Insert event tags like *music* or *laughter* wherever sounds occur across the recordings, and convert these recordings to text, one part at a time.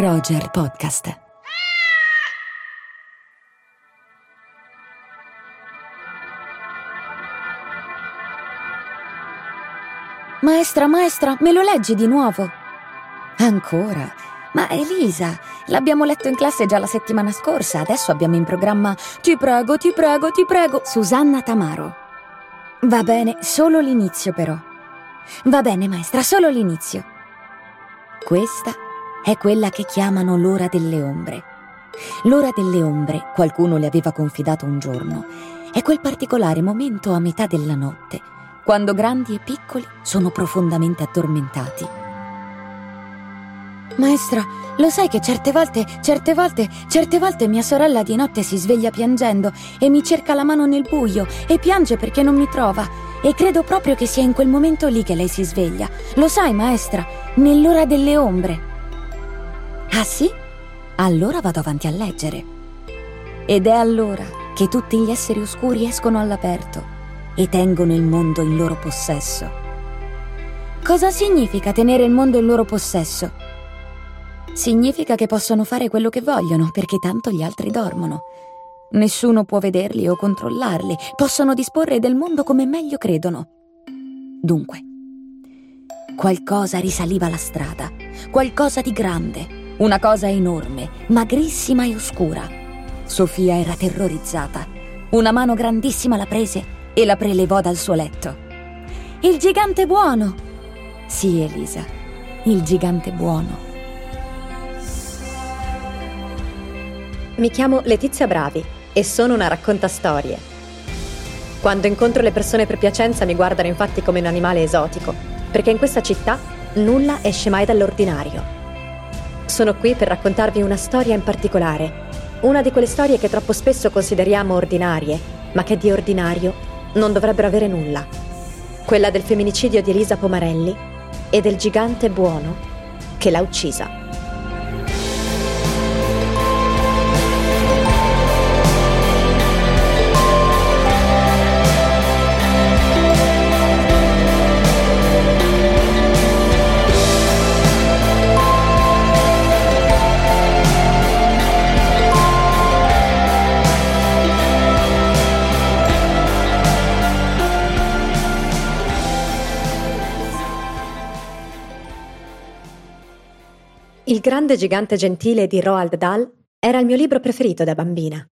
Roger Podcast. Maestra, maestra, me lo leggi di nuovo? Ancora? Ma Elisa, l'abbiamo letto in classe già la settimana scorsa, adesso abbiamo in programma Ti prego, ti prego, ti prego, Susanna Tamaro. Va bene, solo l'inizio però. Va bene, maestra, solo l'inizio. Questa è quella che chiamano l'ora delle ombre. L'ora delle ombre, qualcuno le aveva confidato un giorno, è quel particolare momento a metà della notte quando grandi e piccoli sono profondamente addormentati. Maestra, lo sai che certe volte, certe volte, certe volte mia sorella di notte si sveglia piangendo e mi cerca la mano nel buio e piange perché non mi trova. E credo proprio che sia in quel momento lì che lei si sveglia. Lo sai, maestra, nell'ora delle ombre. Ah sì? Allora vado avanti a leggere. Ed è allora che tutti gli esseri oscuri escono all'aperto e tengono il mondo in loro possesso. Cosa significa tenere il mondo in loro possesso? Significa che possono fare quello che vogliono perché tanto gli altri dormono. Nessuno può vederli o controllarli, possono disporre del mondo come meglio credono. Dunque, qualcosa risaliva la strada, qualcosa di grande, una cosa enorme, magrissima e oscura. Sofia era terrorizzata. Una mano grandissima la prese e la prelevò dal suo letto. Il gigante buono! Sì, Elisa, il gigante buono. Mi chiamo Letizia Bravi e sono una raccontastorie. Quando incontro le persone per Piacenza mi guardano infatti come un animale esotico, perché in questa città nulla esce mai dall'ordinario. Sono qui per raccontarvi una storia in particolare, una di quelle storie che troppo spesso consideriamo ordinarie, ma che di ordinario non dovrebbero avere nulla. Quella del femminicidio di Elisa Pomarelli e del gigante buono che l'ha uccisa. Il grande gigante gentile di Roald Dahl era il mio libro preferito da bambina.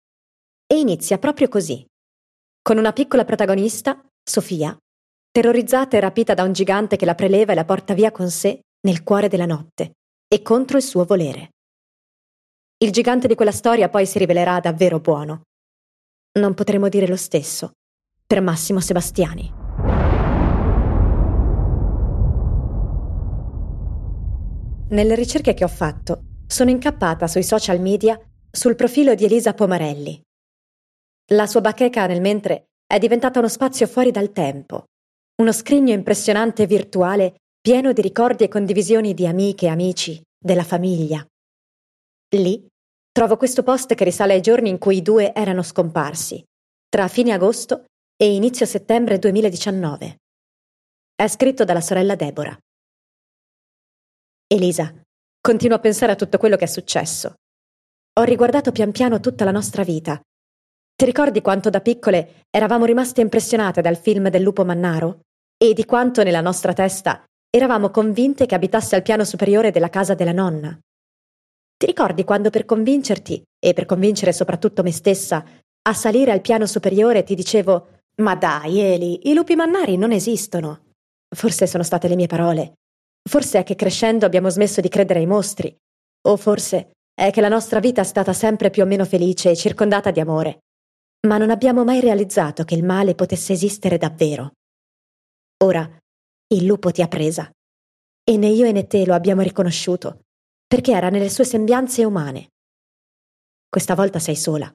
E inizia proprio così, con una piccola protagonista, Sofia, terrorizzata e rapita da un gigante che la preleva e la porta via con sé nel cuore della notte e contro il suo volere. Il gigante di quella storia poi si rivelerà davvero buono. Non potremo dire lo stesso per Massimo Sebastiani. Nelle ricerche che ho fatto, sono incappata sui social media sul profilo di Elisa Pomarelli. La sua bacheca nel mentre è diventata uno spazio fuori dal tempo, uno scrigno impressionante e virtuale pieno di ricordi e condivisioni di amiche e amici, della famiglia. Lì trovo questo post che risale ai giorni in cui i due erano scomparsi, tra fine agosto e inizio settembre 2019. È scritto dalla sorella Deborah. Elisa, continuo a pensare a tutto quello che è successo. Ho riguardato pian piano tutta la nostra vita. Ti ricordi quanto da piccole eravamo rimaste impressionate dal film del lupo mannaro? E di quanto nella nostra testa eravamo convinte che abitasse al piano superiore della casa della nonna? Ti ricordi quando per convincerti, e per convincere soprattutto me stessa, a salire al piano superiore ti dicevo Ma dai, Eli, i lupi mannari non esistono. Forse sono state le mie parole, Forse è che crescendo abbiamo smesso di credere ai mostri, o forse è che la nostra vita è stata sempre più o meno felice e circondata di amore, ma non abbiamo mai realizzato che il male potesse esistere davvero. Ora, il lupo ti ha presa, e né io né te lo abbiamo riconosciuto, perché era nelle sue sembianze umane. Questa volta sei sola.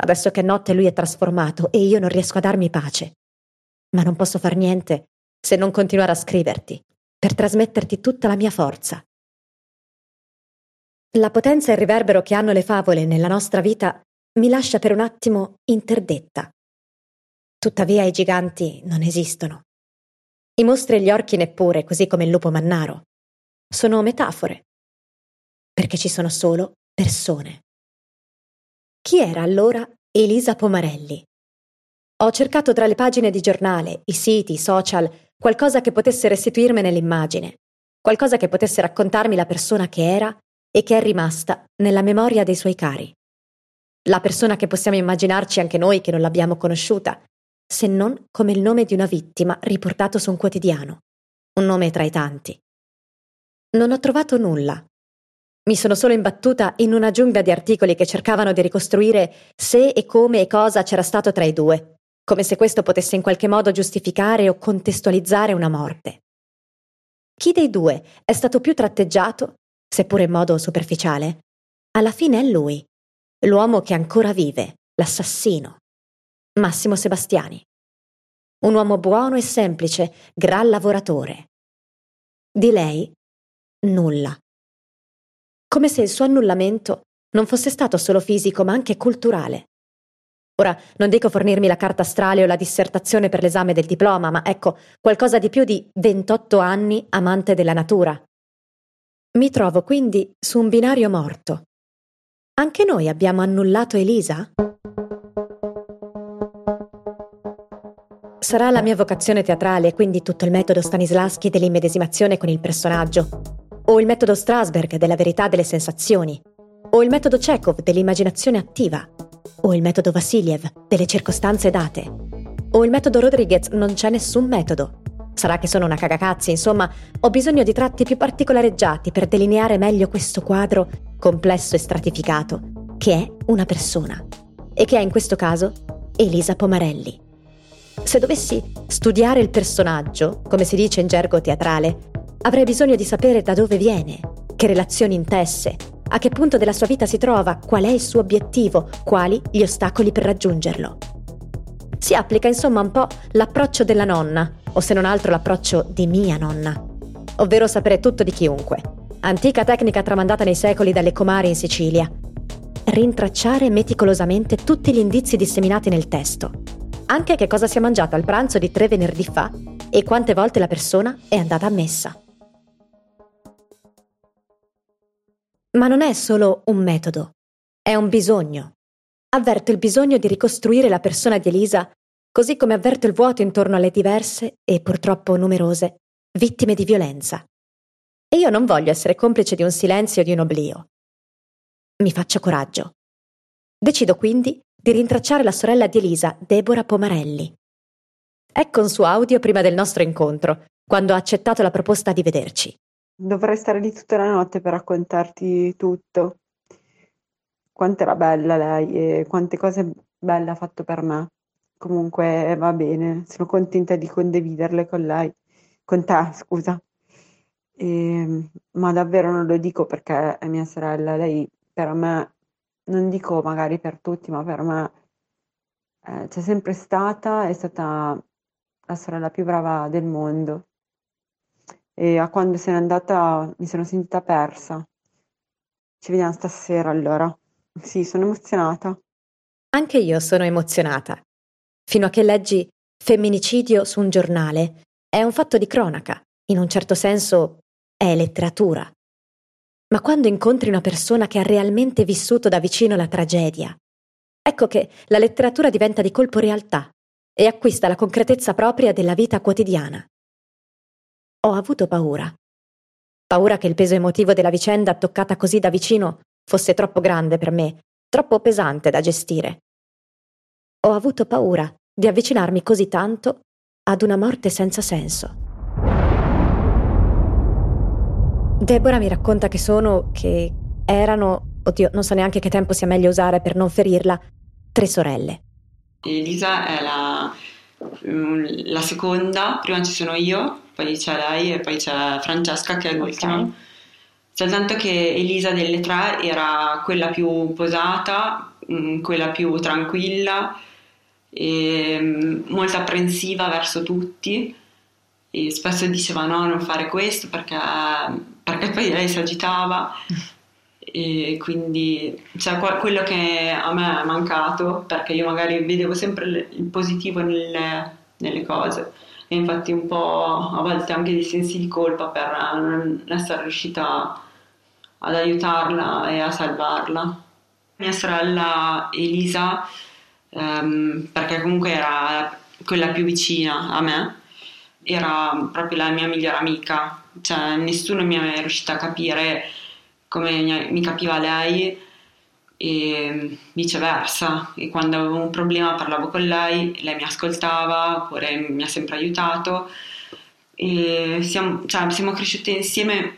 Adesso che è notte lui è trasformato e io non riesco a darmi pace. Ma non posso far niente se non continuare a scriverti per trasmetterti tutta la mia forza. La potenza e il riverbero che hanno le favole nella nostra vita mi lascia per un attimo interdetta. Tuttavia i giganti non esistono. I mostri e gli orchi neppure, così come il lupo mannaro. Sono metafore. perché ci sono solo persone. Chi era allora Elisa Pomarelli? Ho cercato tra le pagine di giornale, i siti, i social, qualcosa che potesse restituirmene l'immagine, qualcosa che potesse raccontarmi la persona che era e che è rimasta nella memoria dei suoi cari. La persona che possiamo immaginarci anche noi che non l'abbiamo conosciuta, se non come il nome di una vittima riportato su un quotidiano, un nome tra i tanti. Non ho trovato nulla. Mi sono solo imbattuta in una giungla di articoli che cercavano di ricostruire se e come e cosa c'era stato tra i due, come se questo potesse in qualche modo giustificare o contestualizzare una morte. Chi dei due è stato più tratteggiato, seppure in modo superficiale? Alla fine è lui, l'uomo che ancora vive, l'assassino. Massimo Sebastiani. Un uomo buono e semplice, gran lavoratore. Di lei, nulla. Come se il suo annullamento non fosse stato solo fisico, ma anche culturale. Ora, non dico fornirmi la carta astrale o la dissertazione per l'esame del diploma, ma ecco, qualcosa di più di 28 anni amante della natura. Mi trovo quindi su un binario morto. Anche noi abbiamo annullato Elisa? Sarà la mia vocazione teatrale, quindi tutto il metodo Stanislaschi dell'immedesimazione con il personaggio, o il metodo Strasberg della verità delle sensazioni, o il metodo Chekhov dell'immaginazione attiva, o il metodo Vassiliev delle circostanze date. O il metodo Rodriguez non c'è nessun metodo. Sarà che sono una cagacazzi, insomma, ho bisogno di tratti più particolareggiati per delineare meglio questo quadro complesso e stratificato, che è una persona. E che è in questo caso Elisa Pomarelli. Se dovessi studiare il personaggio, come si dice in gergo teatrale, avrei bisogno di sapere da dove viene, che relazioni intesse, a che punto della sua vita si trova, qual è il suo obiettivo, quali gli ostacoli per raggiungerlo. Si applica insomma un po' l'approccio della nonna, o se non altro l'approccio di mia nonna, ovvero sapere tutto di chiunque. Antica tecnica tramandata nei secoli dalle comari in Sicilia. Rintracciare meticolosamente tutti gli indizi disseminati nel testo. Anche che cosa si è mangiato al pranzo di tre venerdì fa e quante volte la persona è andata a messa. Ma non è solo un metodo, è un bisogno. Avverto il bisogno di ricostruire la persona di Elisa, così come avverto il vuoto intorno alle diverse e purtroppo numerose vittime di violenza. E io non voglio essere complice di un silenzio o di un oblio. Mi faccio coraggio. Decido quindi di rintracciare la sorella di Elisa, Deborah Pomarelli. Ecco un suo audio prima del nostro incontro, quando ha accettato la proposta di vederci. Dovrei stare lì tutta la notte per raccontarti tutto. Quanto era bella lei e quante cose belle ha fatto per me. Comunque va bene, sono contenta di condividerle con lei, con te, scusa. E, ma davvero non lo dico perché è mia sorella, lei per me, non dico magari per tutti, ma per me eh, c'è sempre stata, è stata la sorella più brava del mondo e a quando se n'è andata mi sono sentita persa. Ci vediamo stasera allora. Sì, sono emozionata. Anche io sono emozionata. Fino a che leggi femminicidio su un giornale è un fatto di cronaca, in un certo senso è letteratura. Ma quando incontri una persona che ha realmente vissuto da vicino la tragedia, ecco che la letteratura diventa di colpo realtà e acquista la concretezza propria della vita quotidiana ho avuto paura. Paura che il peso emotivo della vicenda toccata così da vicino fosse troppo grande per me, troppo pesante da gestire. Ho avuto paura di avvicinarmi così tanto ad una morte senza senso. Deborah mi racconta che sono, che erano, oddio, non so neanche che tempo sia meglio usare per non ferirla, tre sorelle. Elisa è la, mm, la seconda, prima ci sono io, poi c'è lei e poi c'è Francesca che è l'ultima. Okay. C'è tanto che Elisa delle tre era quella più posata, mm, quella più tranquilla, e mm, molto apprensiva verso tutti e spesso diceva no non fare questo perché, perché poi lei si agitava *laughs* e quindi cioè, quello che a me è mancato perché io magari vedevo sempre il positivo nelle, nelle cose e infatti un po' a volte anche dei sensi di colpa per non essere riuscita ad aiutarla e a salvarla. Mia sorella Elisa, ehm, perché comunque era quella più vicina a me, era proprio la mia migliore amica, cioè nessuno mi è riuscito a capire come mi capiva lei e viceversa. E quando avevo un problema parlavo con lei, lei mi ascoltava oppure mi ha sempre aiutato. E siamo, cioè, siamo cresciute insieme,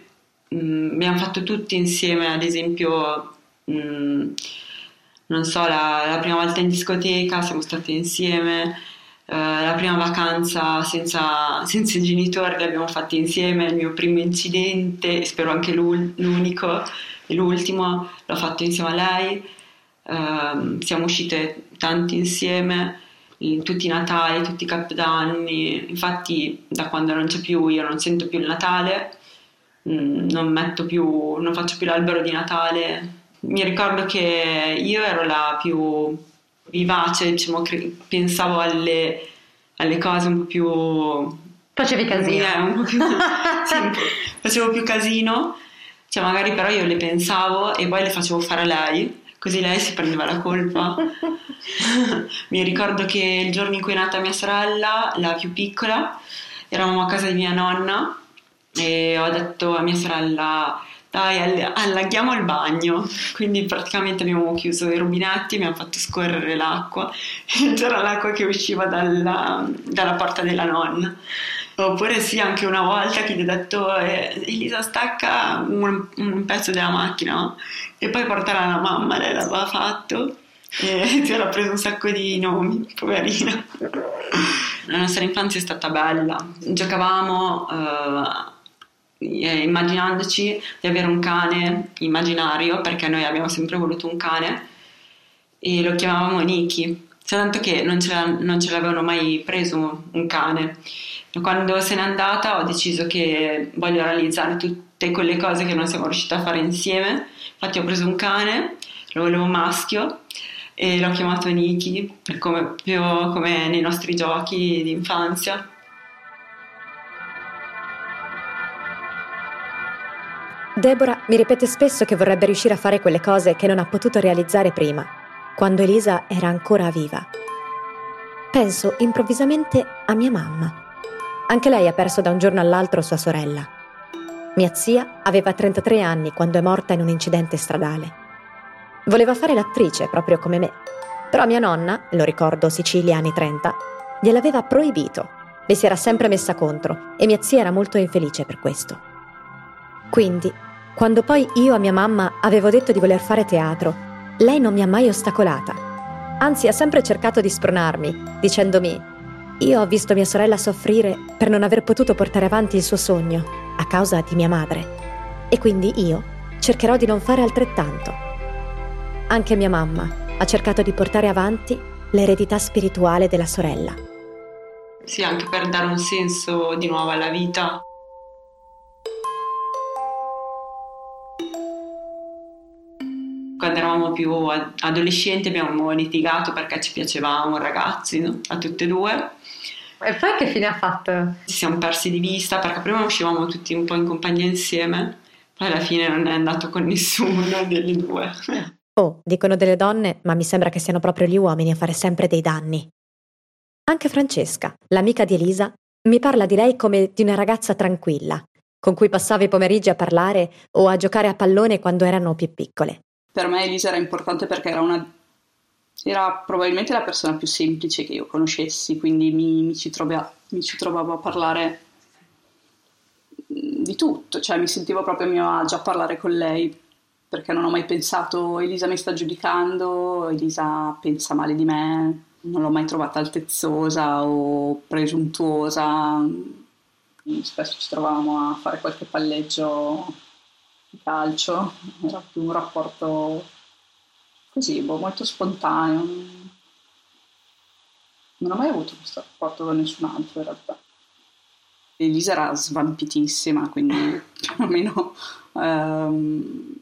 mh, mm, abbiamo fatto tutti insieme ad esempio mh, mm, non so la, la, prima volta in discoteca siamo state insieme uh, la prima vacanza senza, *laughs* senza genitori l'abbiamo fatta insieme il mio primo incidente spero anche l'unico e l'ultimo l'ho fatto insieme a lei, uh, siamo uscite tanti insieme, in tutti i Natali, tutti i Capodanni, infatti da quando non c'è più io non sento più il Natale, mm, non metto più, non faccio più l'albero di Natale. Mi ricordo che io ero la più vivace, diciamo, cre- pensavo alle, alle, cose un po' più... Facevi casino. Eh, più, *laughs* sì, facevo più casino cioè magari però io le pensavo e poi le facevo fare a lei, così lei si prendeva la colpa. *laughs* Mi ricordo che il giorno in cui è nata mia sorella, la più piccola, eravamo a casa di mia nonna e ho detto a mia sorella dai allaghiamo il bagno quindi praticamente abbiamo chiuso i rubinetti abbiamo fatto scorrere l'acqua e *laughs* c'era l'acqua che usciva dalla, dalla porta della nonna Oppure sì, anche una volta che gli ho detto eh, Elisa stacca un, un, pezzo della macchina e poi portala alla mamma, lei l'aveva fatto e *laughs* si era preso un sacco di nomi, poverina. La nostra infanzia è stata bella, giocavamo eh, immaginandoci di avere un cane immaginario perché noi abbiamo sempre voluto un cane e lo chiamavamo Niki, tanto che non ce, non ce l'avevano mai preso un cane quando se n'è andata ho deciso che voglio realizzare tutte quelle cose che non siamo riusciti a fare insieme. Infatti ho preso un cane, lo volevo maschio e l'ho chiamato Niki, come, più come nei nostri giochi di infanzia. Deborah mi ripete spesso che vorrebbe riuscire a fare quelle cose che non ha potuto realizzare prima, quando Elisa era ancora viva. Penso improvvisamente a mia mamma anche lei ha perso da un giorno all'altro sua sorella. Mia zia aveva 33 anni quando è morta in un incidente stradale. Voleva fare l'attrice, proprio come me. Però mia nonna, lo ricordo Sicilia anni 30, gliel'aveva proibito. Le si era sempre messa contro e mia zia era molto infelice per questo. Quindi, quando poi io a mia mamma avevo detto di voler fare teatro, lei non mi ha mai ostacolata. Anzi, ha sempre cercato di spronarmi, dicendomi io ho visto mia sorella soffrire per non aver potuto portare avanti il suo sogno a causa di mia madre. E quindi io cercherò di non fare altrettanto. Anche mia mamma ha cercato di portare avanti l'eredità spirituale della sorella. Sì, anche per dare un senso di nuovo alla vita. Eravamo più adolescenti abbiamo litigato perché ci piacevamo ragazzi, no? a tutte e due e poi che fine ha fatto? Ci siamo persi di vista perché prima uscivamo tutti un po' in compagnia insieme, poi alla fine non è andato con nessuno *laughs* delle due. Oh, dicono delle donne, ma mi sembra che siano proprio gli uomini a fare sempre dei danni. Anche Francesca, l'amica di Elisa, mi parla di lei come di una ragazza tranquilla, con cui passava i pomeriggi a parlare o a giocare a pallone quando erano più piccole. Per me Elisa era importante perché era una era probabilmente la persona più semplice che io conoscessi, quindi mi, mi, ci, trova, mi ci, trovavo a parlare mm, di tutto, cioè mi sentivo proprio a mio agio a parlare con lei, perché non ho mai pensato Elisa mi sta giudicando, Elisa pensa male di me, non l'ho mai trovata altezzosa o presuntuosa, quindi spesso ci trovavamo a fare qualche palleggio di calcio, era più un rapporto così, boh, molto spontaneo. Non ho mai avuto questo rapporto con nessun altro in realtà. Elisa era svampitissima, quindi *laughs* più o meno, ehm,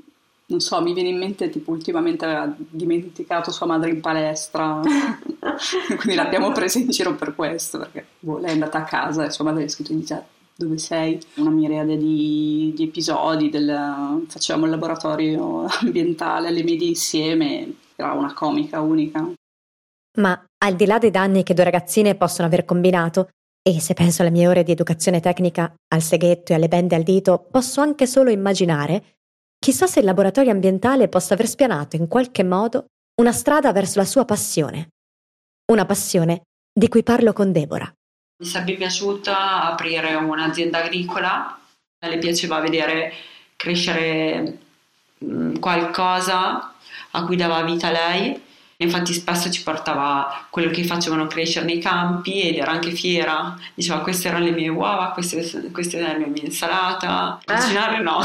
non so, mi viene in mente tipo ultimamente aveva dimenticato sua madre in palestra, *laughs* quindi l'abbiamo presa in giro per questo, perché boh, lei è andata a casa e sua madre è scritto in dice dove sei, una miriade di, di episodi, del, facevamo il laboratorio ambientale alle medie insieme, era una comica unica. Ma al di là dei danni che due ragazzine possono aver combinato, e se penso alle mie ore di educazione tecnica, al seghetto e alle bende al dito, posso anche solo immaginare, chissà se il laboratorio ambientale possa aver spianato in qualche modo una strada verso la sua passione. Una passione di cui parlo con Deborah. Mi sarebbe piaciuto aprire un'azienda agricola, le piaceva vedere crescere mm, qualcosa a cui dava vita lei. Infatti spesso ci portava quello che facevano crescere nei campi ed era anche fiera. Diceva queste erano le mie uova, queste, queste erano le mie insalata. Ah. Cucinare no,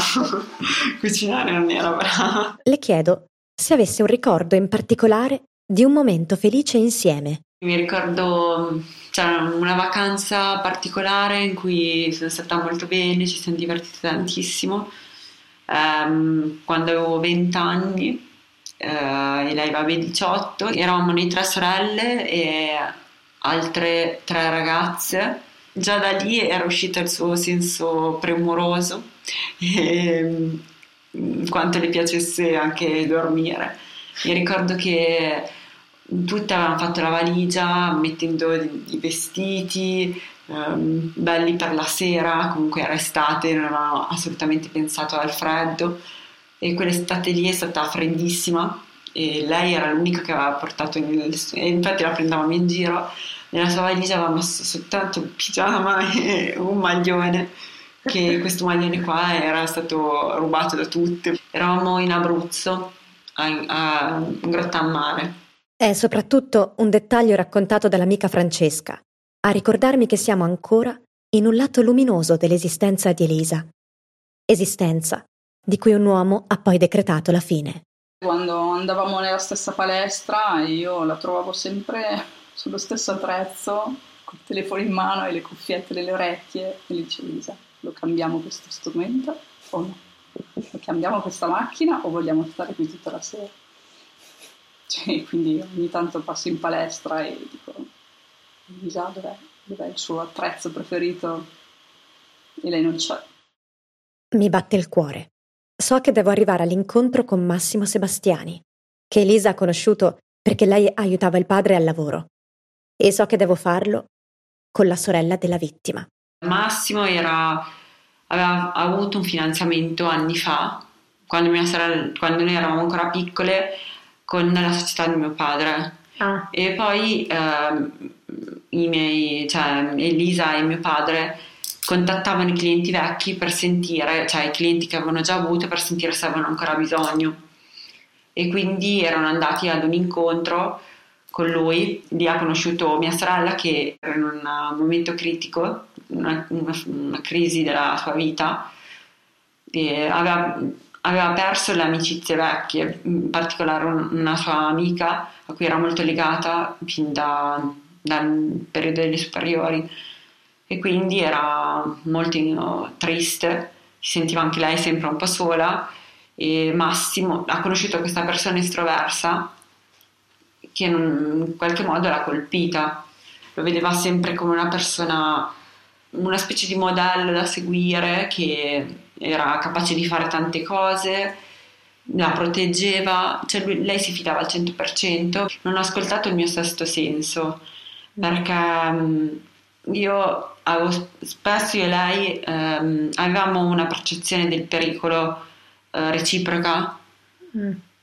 *laughs* cucinare non era brava. Le chiedo se avesse un ricordo in particolare di un momento felice insieme. Mi ricordo c'era una vacanza particolare in cui sono stata molto bene, ci siamo divertiti tantissimo. Ehm, quando avevo 20 anni eh, e lei aveva 18, eravamo noi tre sorelle e altre tre ragazze. Già da lì era uscito il suo senso premuroso e mm, quanto le piacesse anche dormire. Mi ricordo che tutte avevano fatto la valigia mettendo i vestiti ehm, belli per la sera, comunque era estate, non avevamo assolutamente pensato al freddo. E quell'estate lì è stata freddissima e lei era l'unica che aveva portato nel, e infatti la prendevamo in giro. Nella sua valigia aveva messo soltanto il pigiama *laughs* e un maglione che *laughs* questo maglione qua era stato rubato da tutte eravamo in Abruzzo a, a Grotta a Mare È soprattutto un dettaglio raccontato dall'amica Francesca, a ricordarmi che siamo ancora in un lato luminoso dell'esistenza di Elisa. Esistenza di cui un uomo ha poi decretato la fine. Quando andavamo nella stessa palestra io la trovavo sempre sullo stesso attrezzo, col telefono in mano e le cuffiette nelle orecchie e gli dicevo Lisa, lo cambiamo questo strumento o no? Lo cambiamo questa macchina o vogliamo stare qui tutta la sera? Cioè, *laughs* quindi ogni tanto passo in palestra e dico Lisa dov'è? Dov'è il suo attrezzo preferito? E lei non c'è. Mi batte il cuore. So che devo arrivare all'incontro con Massimo Sebastiani, che Elisa ha conosciuto perché lei aiutava il padre al lavoro. E so che devo farlo con la sorella della vittima. Massimo era, aveva avuto un finanziamento anni fa, quando, mia sorella, quando noi eravamo ancora piccole, con la società di mio padre. Ah. E poi ehm, i miei, cioè Elisa e mio padre contattavano i clienti vecchi per sentire, cioè i clienti che avevano già avuto per sentire se avevano ancora bisogno. E quindi erano andati ad un incontro con lui, lì ha conosciuto mia sorella che era in un momento critico, una, una, una crisi della sua vita, e aveva, aveva perso le amicizie vecchie, in particolare un- una sua amica a cui era molto legata fin da- dal periodo delle superiori. E quindi era molto triste, si sentiva anche lei sempre un po' sola. E Massimo ha conosciuto questa persona estroversa che in qualche modo l'ha colpita, lo vedeva sempre come una persona, una specie di modello da seguire che era capace di fare tante cose, la proteggeva, cioè lui- lei si fidava al 100%. Non ho ascoltato il mio sesto senso perché mm, io avevo, spesso io e lei ehm, avevamo una percezione del pericolo eh, reciproca.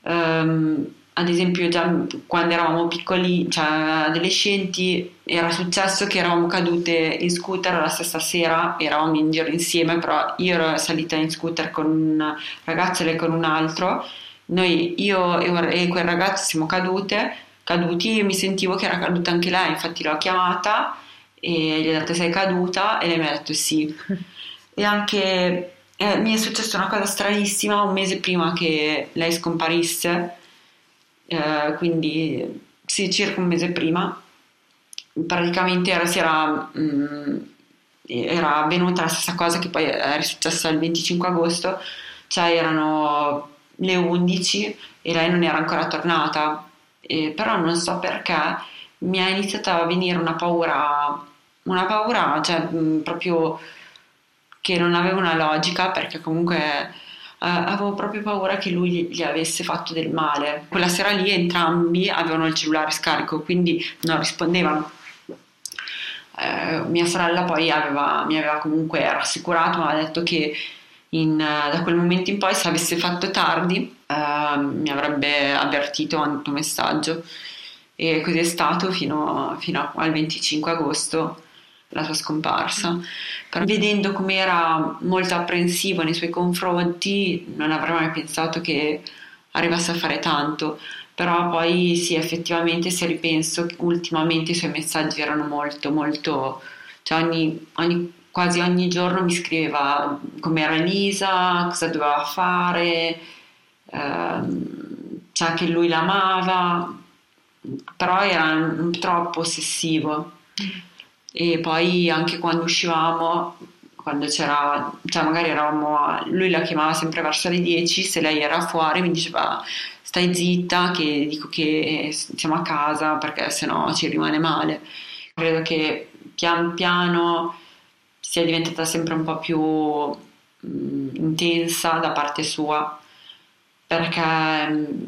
Ehm, ad esempio, già quando eravamo piccoli, cioè adolescenti, era successo che eravamo cadute in scooter la stessa sera, eravamo in giro insieme, però io ero salita in scooter con un ragazzo e lei con un altro. Noi, io e quel ragazzo siamo cadute, caduti e mi sentivo che era caduta anche lei, infatti l'ho chiamata e gli ho detto sei caduta e lei mi ha detto sì. *laughs* E anche eh, mi è successa una cosa stranissima un mese prima che lei scomparisse, eh, quindi sì, circa un mese prima, praticamente era, si era, mm, era avvenuta la stessa cosa che poi era successa il 25 agosto, cioè erano le 11 e lei non era ancora tornata, E però non so perché mi è iniziata a venire una paura, una paura, cioè mm, proprio che non aveva una logica perché comunque eh, avevo proprio paura che lui gli avesse fatto del male. Quella sera lì entrambi avevano il cellulare scarico, quindi non rispondevano. Eh, mia sorella poi aveva, mi aveva comunque rassicurato, mi aveva detto che in, da quel momento in poi se avesse fatto tardi eh, mi avrebbe avvertito, mandato un messaggio e così è stato fino, fino al 25 agosto la sua scomparsa. Però vedendo come era molto apprensivo nei suoi confronti, non avrei mai pensato che arrivasse a fare tanto. Però poi sì, effettivamente se ripenso, ultimamente i suoi messaggi erano molto, molto... Cioè ogni, ogni, quasi ogni giorno mi scriveva com'era Elisa, cosa doveva fare, ehm, cioè che lui l'amava, però era troppo ossessivo. E poi anche quando uscivamo, quando c'era, cioè magari eravamo, lui la chiamava sempre verso le 10, se lei era fuori mi diceva stai zitta che dico che siamo a casa perché sennò ci rimane male. Credo che pian piano sia diventata sempre un po' più mh, intensa da parte sua perché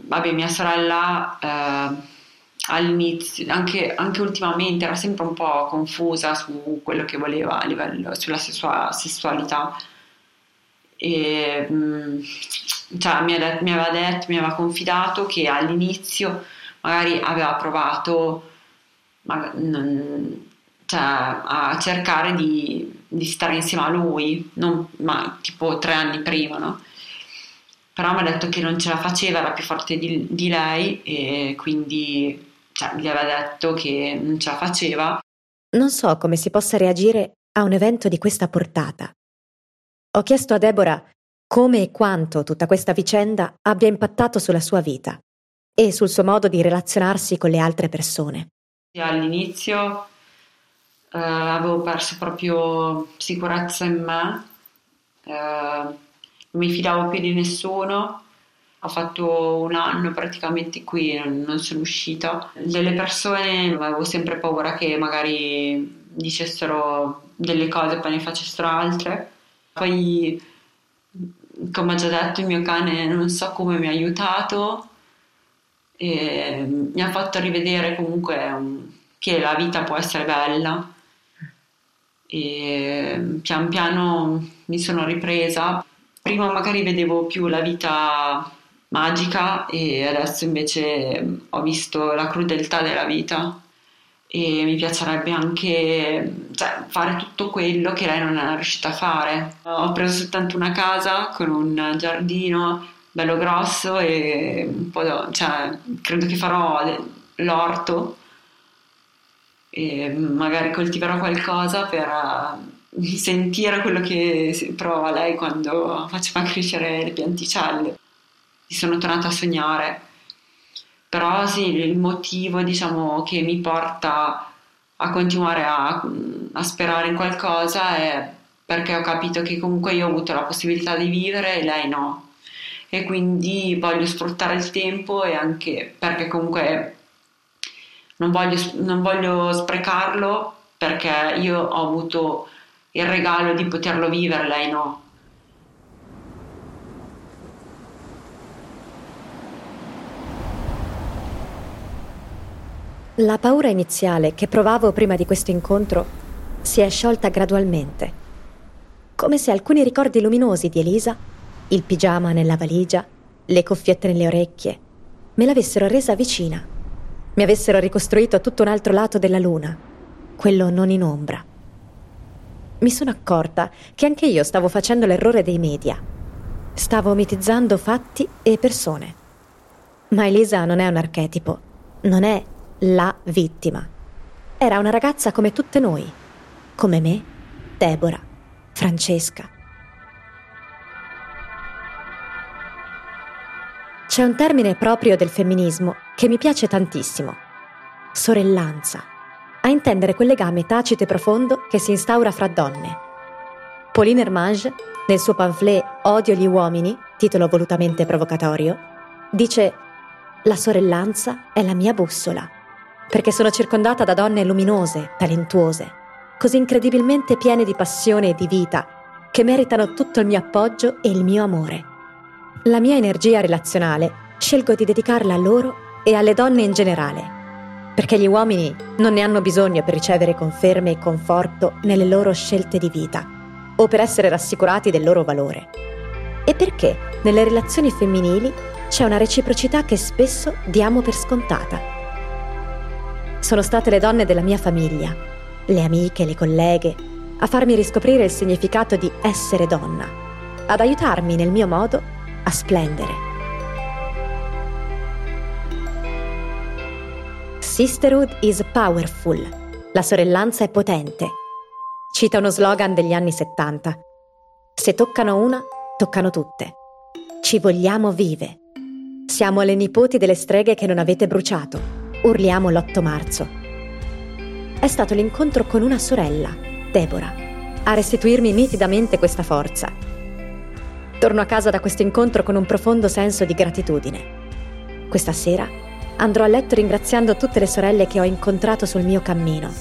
vabbè mia sorella eh, all'inizio, anche, anche, ultimamente, era sempre un po' confusa su quello che voleva a livello, sulla sessual- sessualità. E, mm, cioè, mi, detto, mi, aveva detto, mi aveva confidato che all'inizio magari aveva provato ma, non, cioè, a cercare di, di, stare insieme a lui, non, ma tipo tre anni prima, no? Però mi ha detto che non ce la faceva, era più forte di, di lei e quindi cioè, gli aveva detto che non ce la faceva. Non so come si possa reagire a un evento di questa portata. Ho chiesto a Deborah come e quanto tutta questa vicenda abbia impattato sulla sua vita e sul suo modo di relazionarsi con le altre persone. All'inizio eh, avevo perso proprio sicurezza in me, eh, non mi fidavo più di nessuno ho fatto un anno praticamente qui, non, sono uscita. Delle persone avevo sempre paura che magari dicessero delle cose e poi ne facessero altre. Poi, come ho già detto, il mio cane non so come mi ha aiutato e mi ha fatto rivedere comunque che la vita può essere bella e pian piano mi sono ripresa. Prima magari vedevo più la vita magica e adesso invece mm, ho visto la crudeltà della vita e mi piacerebbe anche cioè, fare tutto quello che lei non è riuscita a fare. Ho preso soltanto una casa con un giardino bello grosso e un po', cioè, credo che farò l'orto e magari coltiverò qualcosa per sentire quello che prova lei quando faceva crescere le pianticelle sono tornata a sognare. Però sì, il motivo diciamo, che mi porta a continuare a, a sperare in qualcosa è perché ho capito che comunque io ho avuto la possibilità di vivere e lei no. E quindi voglio sfruttare il tempo e anche perché comunque non voglio, non voglio sprecarlo perché io ho avuto il regalo di poterlo vivere, lei no. La paura iniziale che provavo prima di questo incontro si è sciolta gradualmente, come se alcuni ricordi luminosi di Elisa, il pigiama nella valigia, le cuffiette nelle orecchie, me l'avessero resa vicina, mi avessero ricostruito tutto un altro lato della luna, quello non in ombra. Mi sono accorta che anche io stavo facendo l'errore dei media. Stavo mitizzando fatti e persone. Ma Elisa non è un archetipo, non è la vittima. Era una ragazza come tutte noi, come me, Deborah, Francesca. C'è un termine proprio del femminismo che mi piace tantissimo. Sorellanza, a intendere quel legame tacito e profondo che si instaura fra donne. Pauline Hermange, nel suo pamphlet Odio gli uomini, titolo volutamente provocatorio, dice La sorellanza è la mia bussola perché sono circondata da donne luminose, talentuose, così incredibilmente piene di passione e di vita, che meritano tutto il mio appoggio e il mio amore. La mia energia relazionale scelgo di dedicarla a loro e alle donne in generale, perché gli uomini non ne hanno bisogno per ricevere conferme e conforto nelle loro scelte di vita o per essere rassicurati del loro valore. E perché nelle relazioni femminili c'è una reciprocità che spesso diamo per scontata. Sono state le donne della mia famiglia, le amiche, le colleghe, a farmi riscoprire il significato di essere donna, ad aiutarmi nel mio modo a splendere. Sisterhood is powerful. La sorellanza è potente. Cita uno slogan degli anni 70. Se toccano una, toccano tutte. Ci vogliamo vive. Siamo le nipoti delle streghe che non avete bruciato. Urliamo l'8 marzo. È stato l'incontro con una sorella, Deborah, a restituirmi nitidamente questa forza. Torno a casa da questo incontro con un profondo senso di gratitudine. Questa sera andrò a letto ringraziando tutte le sorelle che ho incontrato sul mio cammino.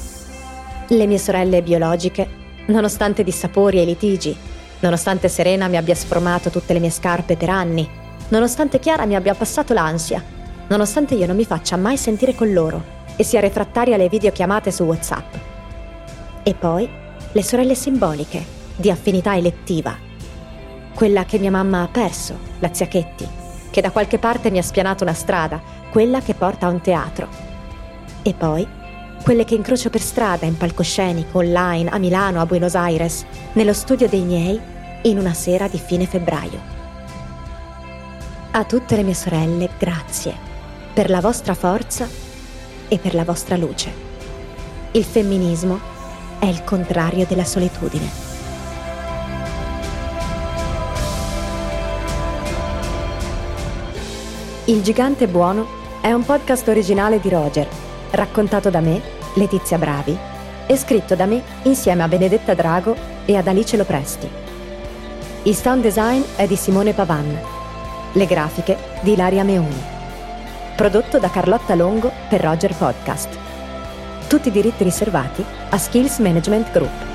Le mie sorelle biologiche, nonostante dissapori e litigi, nonostante Serena mi abbia sfromato tutte le mie scarpe per anni, nonostante Chiara mi abbia passato l'ansia, nonostante io non mi faccia mai sentire con loro e sia refrattaria alle videochiamate su WhatsApp. E poi le sorelle simboliche, di affinità elettiva. Quella che mia mamma ha perso, la zia Chetti, che da qualche parte mi ha spianato una strada, quella che porta a un teatro. E poi quelle che incrocio per strada, in palcoscenico, online, a Milano, a Buenos Aires, nello studio dei miei, in una sera di fine febbraio. A tutte le mie sorelle, grazie per la vostra forza e per la vostra luce. Il femminismo è il contrario della solitudine. Il gigante buono è un podcast originale di Roger, raccontato da me, Letizia Bravi, e scritto da me insieme a Benedetta Drago e ad Alice Lopresti. Il sound design è di Simone Pavan le grafiche di Ilaria Meoni. Prodotto da Carlotta Longo per Roger Podcast. Tutti i diritti riservati a Skills Management Group.